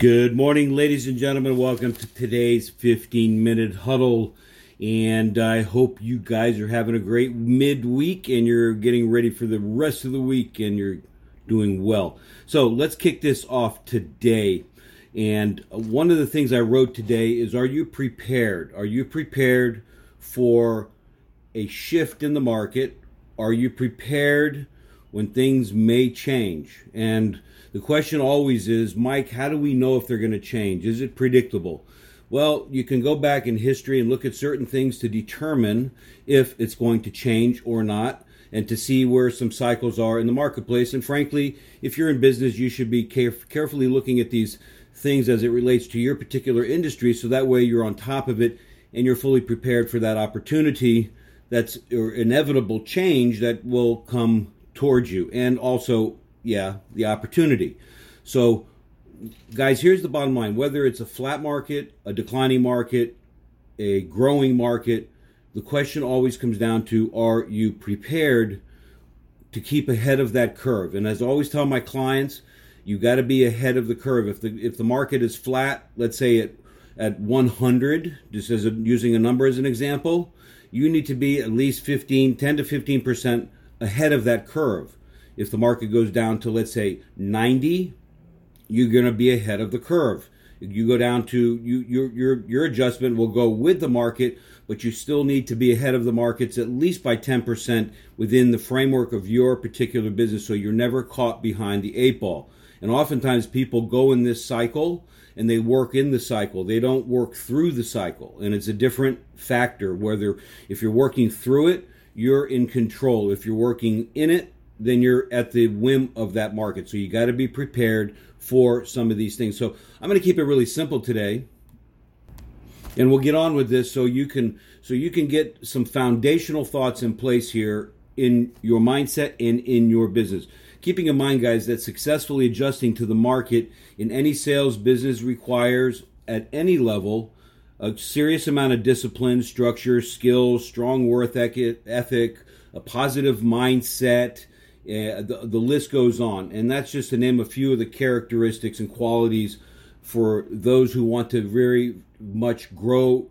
Good morning, ladies and gentlemen. Welcome to today's 15 minute huddle. And I hope you guys are having a great midweek and you're getting ready for the rest of the week and you're doing well. So let's kick this off today. And one of the things I wrote today is Are you prepared? Are you prepared for a shift in the market? Are you prepared when things may change? And the question always is, Mike, how do we know if they're going to change? Is it predictable? Well, you can go back in history and look at certain things to determine if it's going to change or not and to see where some cycles are in the marketplace. And frankly, if you're in business, you should be caref- carefully looking at these things as it relates to your particular industry so that way you're on top of it and you're fully prepared for that opportunity that's or inevitable change that will come towards you and also yeah the opportunity. So guys here's the bottom line. Whether it's a flat market a declining market a growing market the question always comes down to are you prepared to keep ahead of that curve? And as i always tell my clients you got to be ahead of the curve. If the if the market is flat let's say at at 100 just as a, using a number as an example you need to be at least 15 10 to 15 percent ahead of that curve if the market goes down to let's say 90 you're going to be ahead of the curve you go down to you your your your adjustment will go with the market but you still need to be ahead of the markets at least by 10% within the framework of your particular business so you're never caught behind the eight ball and oftentimes people go in this cycle and they work in the cycle. They don't work through the cycle. And it's a different factor whether if you're working through it, you're in control. If you're working in it, then you're at the whim of that market. So you got to be prepared for some of these things. So I'm going to keep it really simple today. And we'll get on with this so you can so you can get some foundational thoughts in place here in your mindset and in your business. Keeping in mind, guys, that successfully adjusting to the market in any sales business requires, at any level, a serious amount of discipline, structure, skills, strong worth ethic, a positive mindset. Uh, the, the list goes on. And that's just to name a few of the characteristics and qualities for those who want to very much grow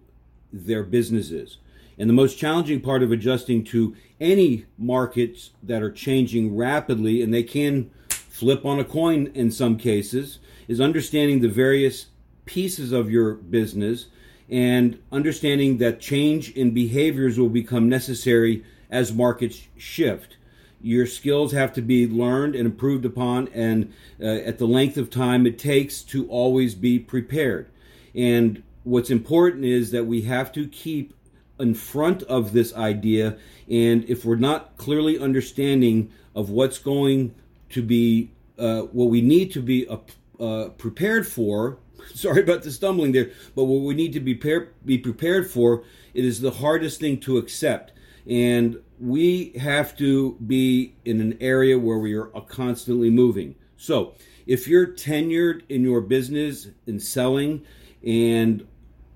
their businesses. And the most challenging part of adjusting to any markets that are changing rapidly, and they can flip on a coin in some cases, is understanding the various pieces of your business and understanding that change in behaviors will become necessary as markets shift. Your skills have to be learned and improved upon, and uh, at the length of time it takes to always be prepared. And what's important is that we have to keep in front of this idea. And if we're not clearly understanding of what's going to be, uh, what we need to be uh, uh, prepared for, sorry about the stumbling there, but what we need to be, par- be prepared for, it is the hardest thing to accept. And we have to be in an area where we are constantly moving. So, if you're tenured in your business and selling and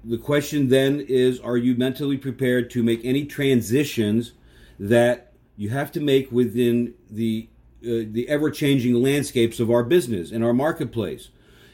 the question then is are you mentally prepared to make any transitions that you have to make within the uh, the ever changing landscapes of our business and our marketplace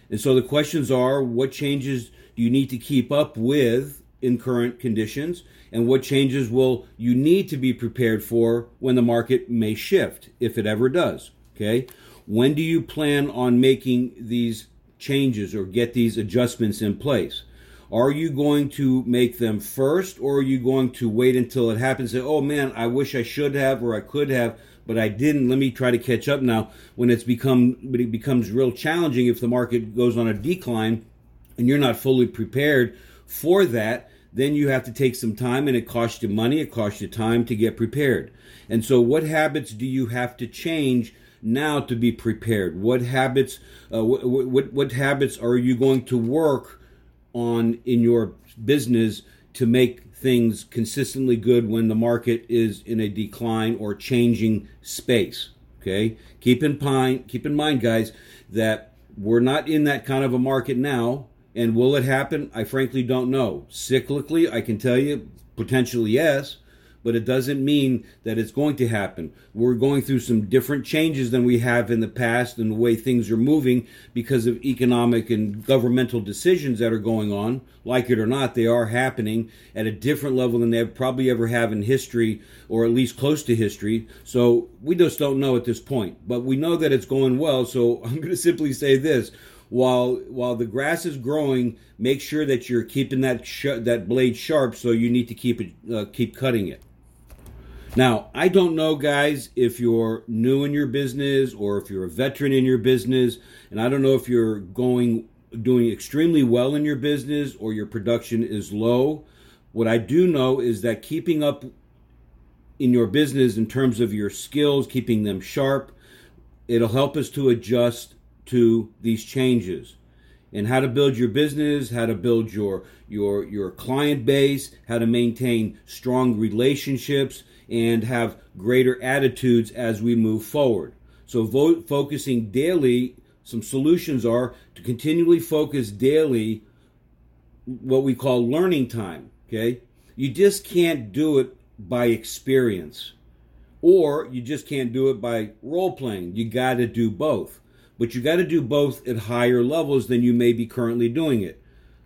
and so the questions are what changes do you need to keep up with in current conditions? And what changes will you need to be prepared for when the market may shift if it ever does okay? When do you plan on making these changes or get these adjustments in place are you going to make them first, or are you going to wait until it happens? Say, oh man, I wish I should have, or I could have, but I didn't. Let me try to catch up now. When it's become, but it becomes real challenging if the market goes on a decline, and you're not fully prepared for that. Then you have to take some time, and it costs you money. It costs you time to get prepared. And so, what habits do you have to change? now to be prepared? What habits, uh, what, what, what habits are you going to work on in your business to make things consistently good when the market is in a decline or changing space. Okay, keep in mind, keep in mind, guys, that we're not in that kind of a market now. And will it happen? I frankly don't know. Cyclically, I can tell you potentially yes, but it doesn't mean that it's going to happen. We're going through some different changes than we have in the past and the way things are moving because of economic and governmental decisions that are going on. Like it or not, they are happening at a different level than they probably ever have in history or at least close to history. So we just don't know at this point, but we know that it's going well. So I'm going to simply say this while while the grass is growing, make sure that you're keeping that sh- that blade sharp. So you need to keep it uh, keep cutting it. Now, I don't know, guys, if you're new in your business or if you're a veteran in your business, and I don't know if you're going doing extremely well in your business or your production is low. What I do know is that keeping up in your business in terms of your skills, keeping them sharp, it'll help us to adjust to these changes and how to build your business, how to build your your your client base, how to maintain strong relationships and have greater attitudes as we move forward. So vote, focusing daily, some solutions are to continually focus daily what we call learning time, okay? You just can't do it by experience. Or you just can't do it by role playing. You got to do both but you got to do both at higher levels than you may be currently doing it.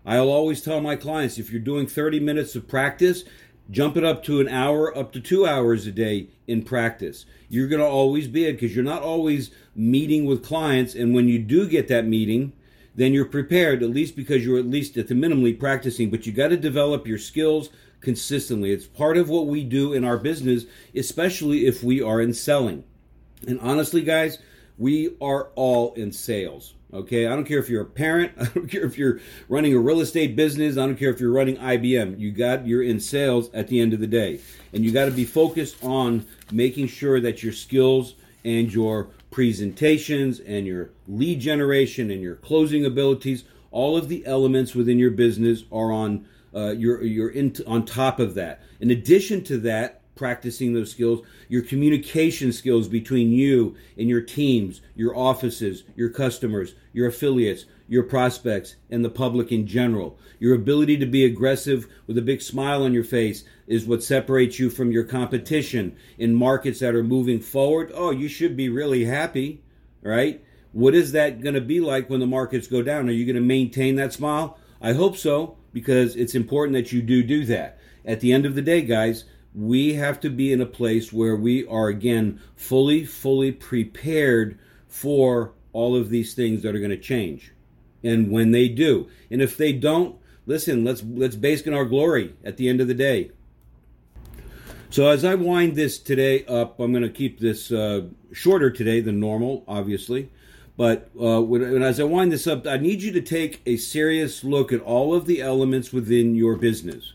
I'll always tell my clients if you're doing 30 minutes of practice, jump it up to an hour, up to two hours a day in practice. You're going to always be it because you're not always meeting with clients. And when you do get that meeting, then you're prepared, at least because you're at least at the minimally practicing. But you got to develop your skills consistently. It's part of what we do in our business, especially if we are in selling. And honestly, guys, we are all in sales. Okay, I don't care if you're a parent, I don't care if you're running a real estate business, I don't care if you're running IBM. You got you're in sales at the end of the day. And you got to be focused on making sure that your skills and your presentations and your lead generation and your closing abilities, all of the elements within your business are on uh, you're you're in on top of that. In addition to that, practicing those skills, your communication skills between you and your teams, your offices, your customers, your affiliates, your prospects, and the public in general. Your ability to be aggressive with a big smile on your face is what separates you from your competition in markets that are moving forward. Oh, you should be really happy, right? What is that going to be like when the markets go down? Are you going to maintain that smile? I hope so because it's important that you do do that. At the end of the day, guys, we have to be in a place where we are again fully fully prepared for all of these things that are going to change. And when they do and if they don't listen let's let's bask in our glory at the end of the day. So as i wind this today up i'm going to keep this uh, shorter today than normal obviously. But uh, when, as i wind this up i need you to take a serious look at all of the elements within your business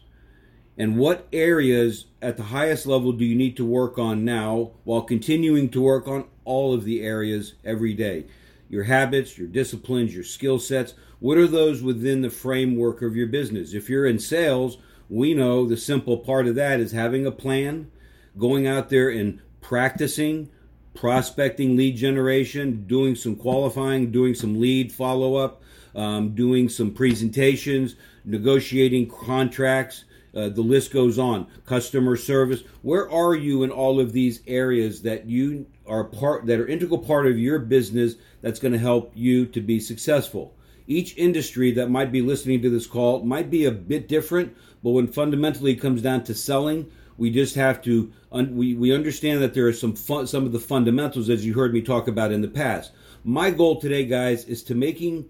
and what areas at the highest level do you need to work on now while continuing to work on all of the areas every day? Your habits, your disciplines, your skill sets. What are those within the framework of your business? If you're in sales, we know the simple part of that is having a plan, going out there and practicing, prospecting lead generation, doing some qualifying, doing some lead follow up, um, doing some presentations, negotiating contracts, uh, the list goes on. Customer service. Where are you in all of these areas that you are part that are integral part of your business that's going to help you to be successful? Each industry that might be listening to this call might be a bit different, but when fundamentally it comes down to selling, we just have to un, we, we understand that there are some fun, some of the fundamentals as you heard me talk about in the past. My goal today, guys, is to making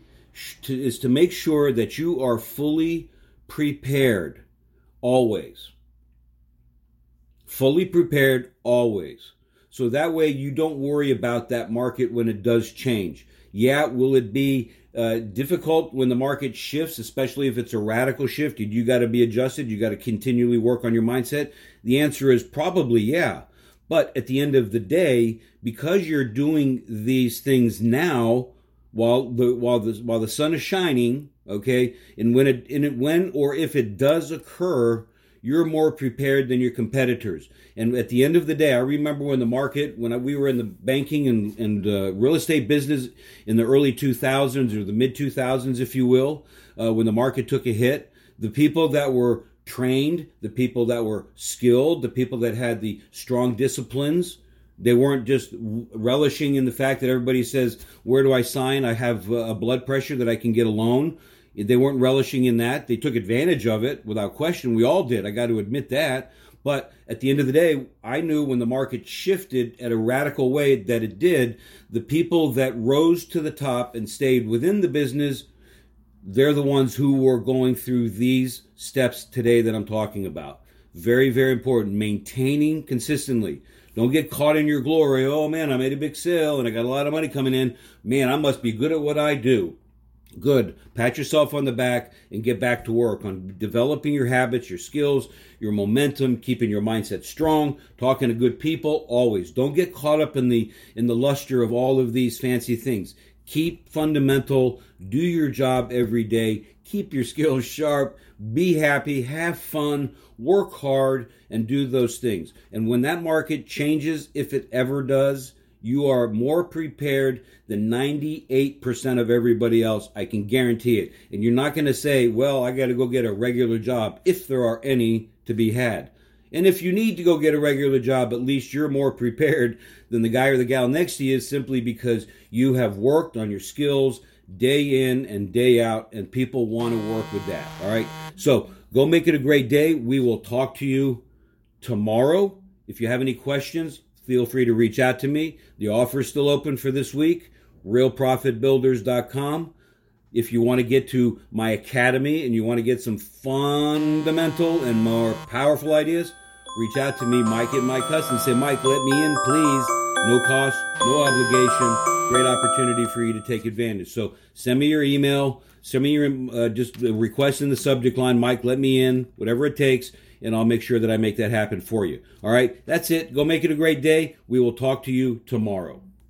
to, is to make sure that you are fully prepared always. Fully prepared always. So that way you don't worry about that market when it does change. Yeah, will it be uh, difficult when the market shifts, especially if it's a radical shift? You got to be adjusted. You got to continually work on your mindset. The answer is probably yeah. But at the end of the day, because you're doing these things now, while the while the while the sun is shining, okay, and when it and it, when or if it does occur, you're more prepared than your competitors. And at the end of the day, I remember when the market, when we were in the banking and, and uh, real estate business in the early 2000s or the mid 2000s, if you will, uh, when the market took a hit, the people that were trained, the people that were skilled, the people that had the strong disciplines. They weren't just relishing in the fact that everybody says, Where do I sign? I have a blood pressure that I can get a loan. They weren't relishing in that. They took advantage of it without question. We all did. I got to admit that. But at the end of the day, I knew when the market shifted at a radical way that it did, the people that rose to the top and stayed within the business, they're the ones who were going through these steps today that I'm talking about. Very, very important. Maintaining consistently. Don't get caught in your glory. Oh man, I made a big sale and I got a lot of money coming in. Man, I must be good at what I do. Good. Pat yourself on the back and get back to work on developing your habits, your skills, your momentum, keeping your mindset strong, talking to good people always. Don't get caught up in the in the luster of all of these fancy things. Keep fundamental, do your job every day, keep your skills sharp, be happy, have fun, work hard and do those things. And when that market changes, if it ever does, you are more prepared than 98% of everybody else. I can guarantee it. And you're not going to say, well, I got to go get a regular job, if there are any to be had. And if you need to go get a regular job, at least you're more prepared than the guy or the gal next to you simply because you have worked on your skills day in and day out, and people want to work with that. All right. So go make it a great day. We will talk to you tomorrow. If you have any questions, feel free to reach out to me. The offer is still open for this week. RealProfitBuilders.com. If you want to get to my academy and you want to get some fundamental and more powerful ideas, reach out to me, Mike at Mike Husson. Say, Mike, let me in, please. No cost, no obligation. Great opportunity for you to take advantage. So send me your email. Send me your uh, just request in the subject line, Mike. Let me in, whatever it takes and I'll make sure that I make that happen for you. All right, that's it. Go make it a great day. We will talk to you tomorrow.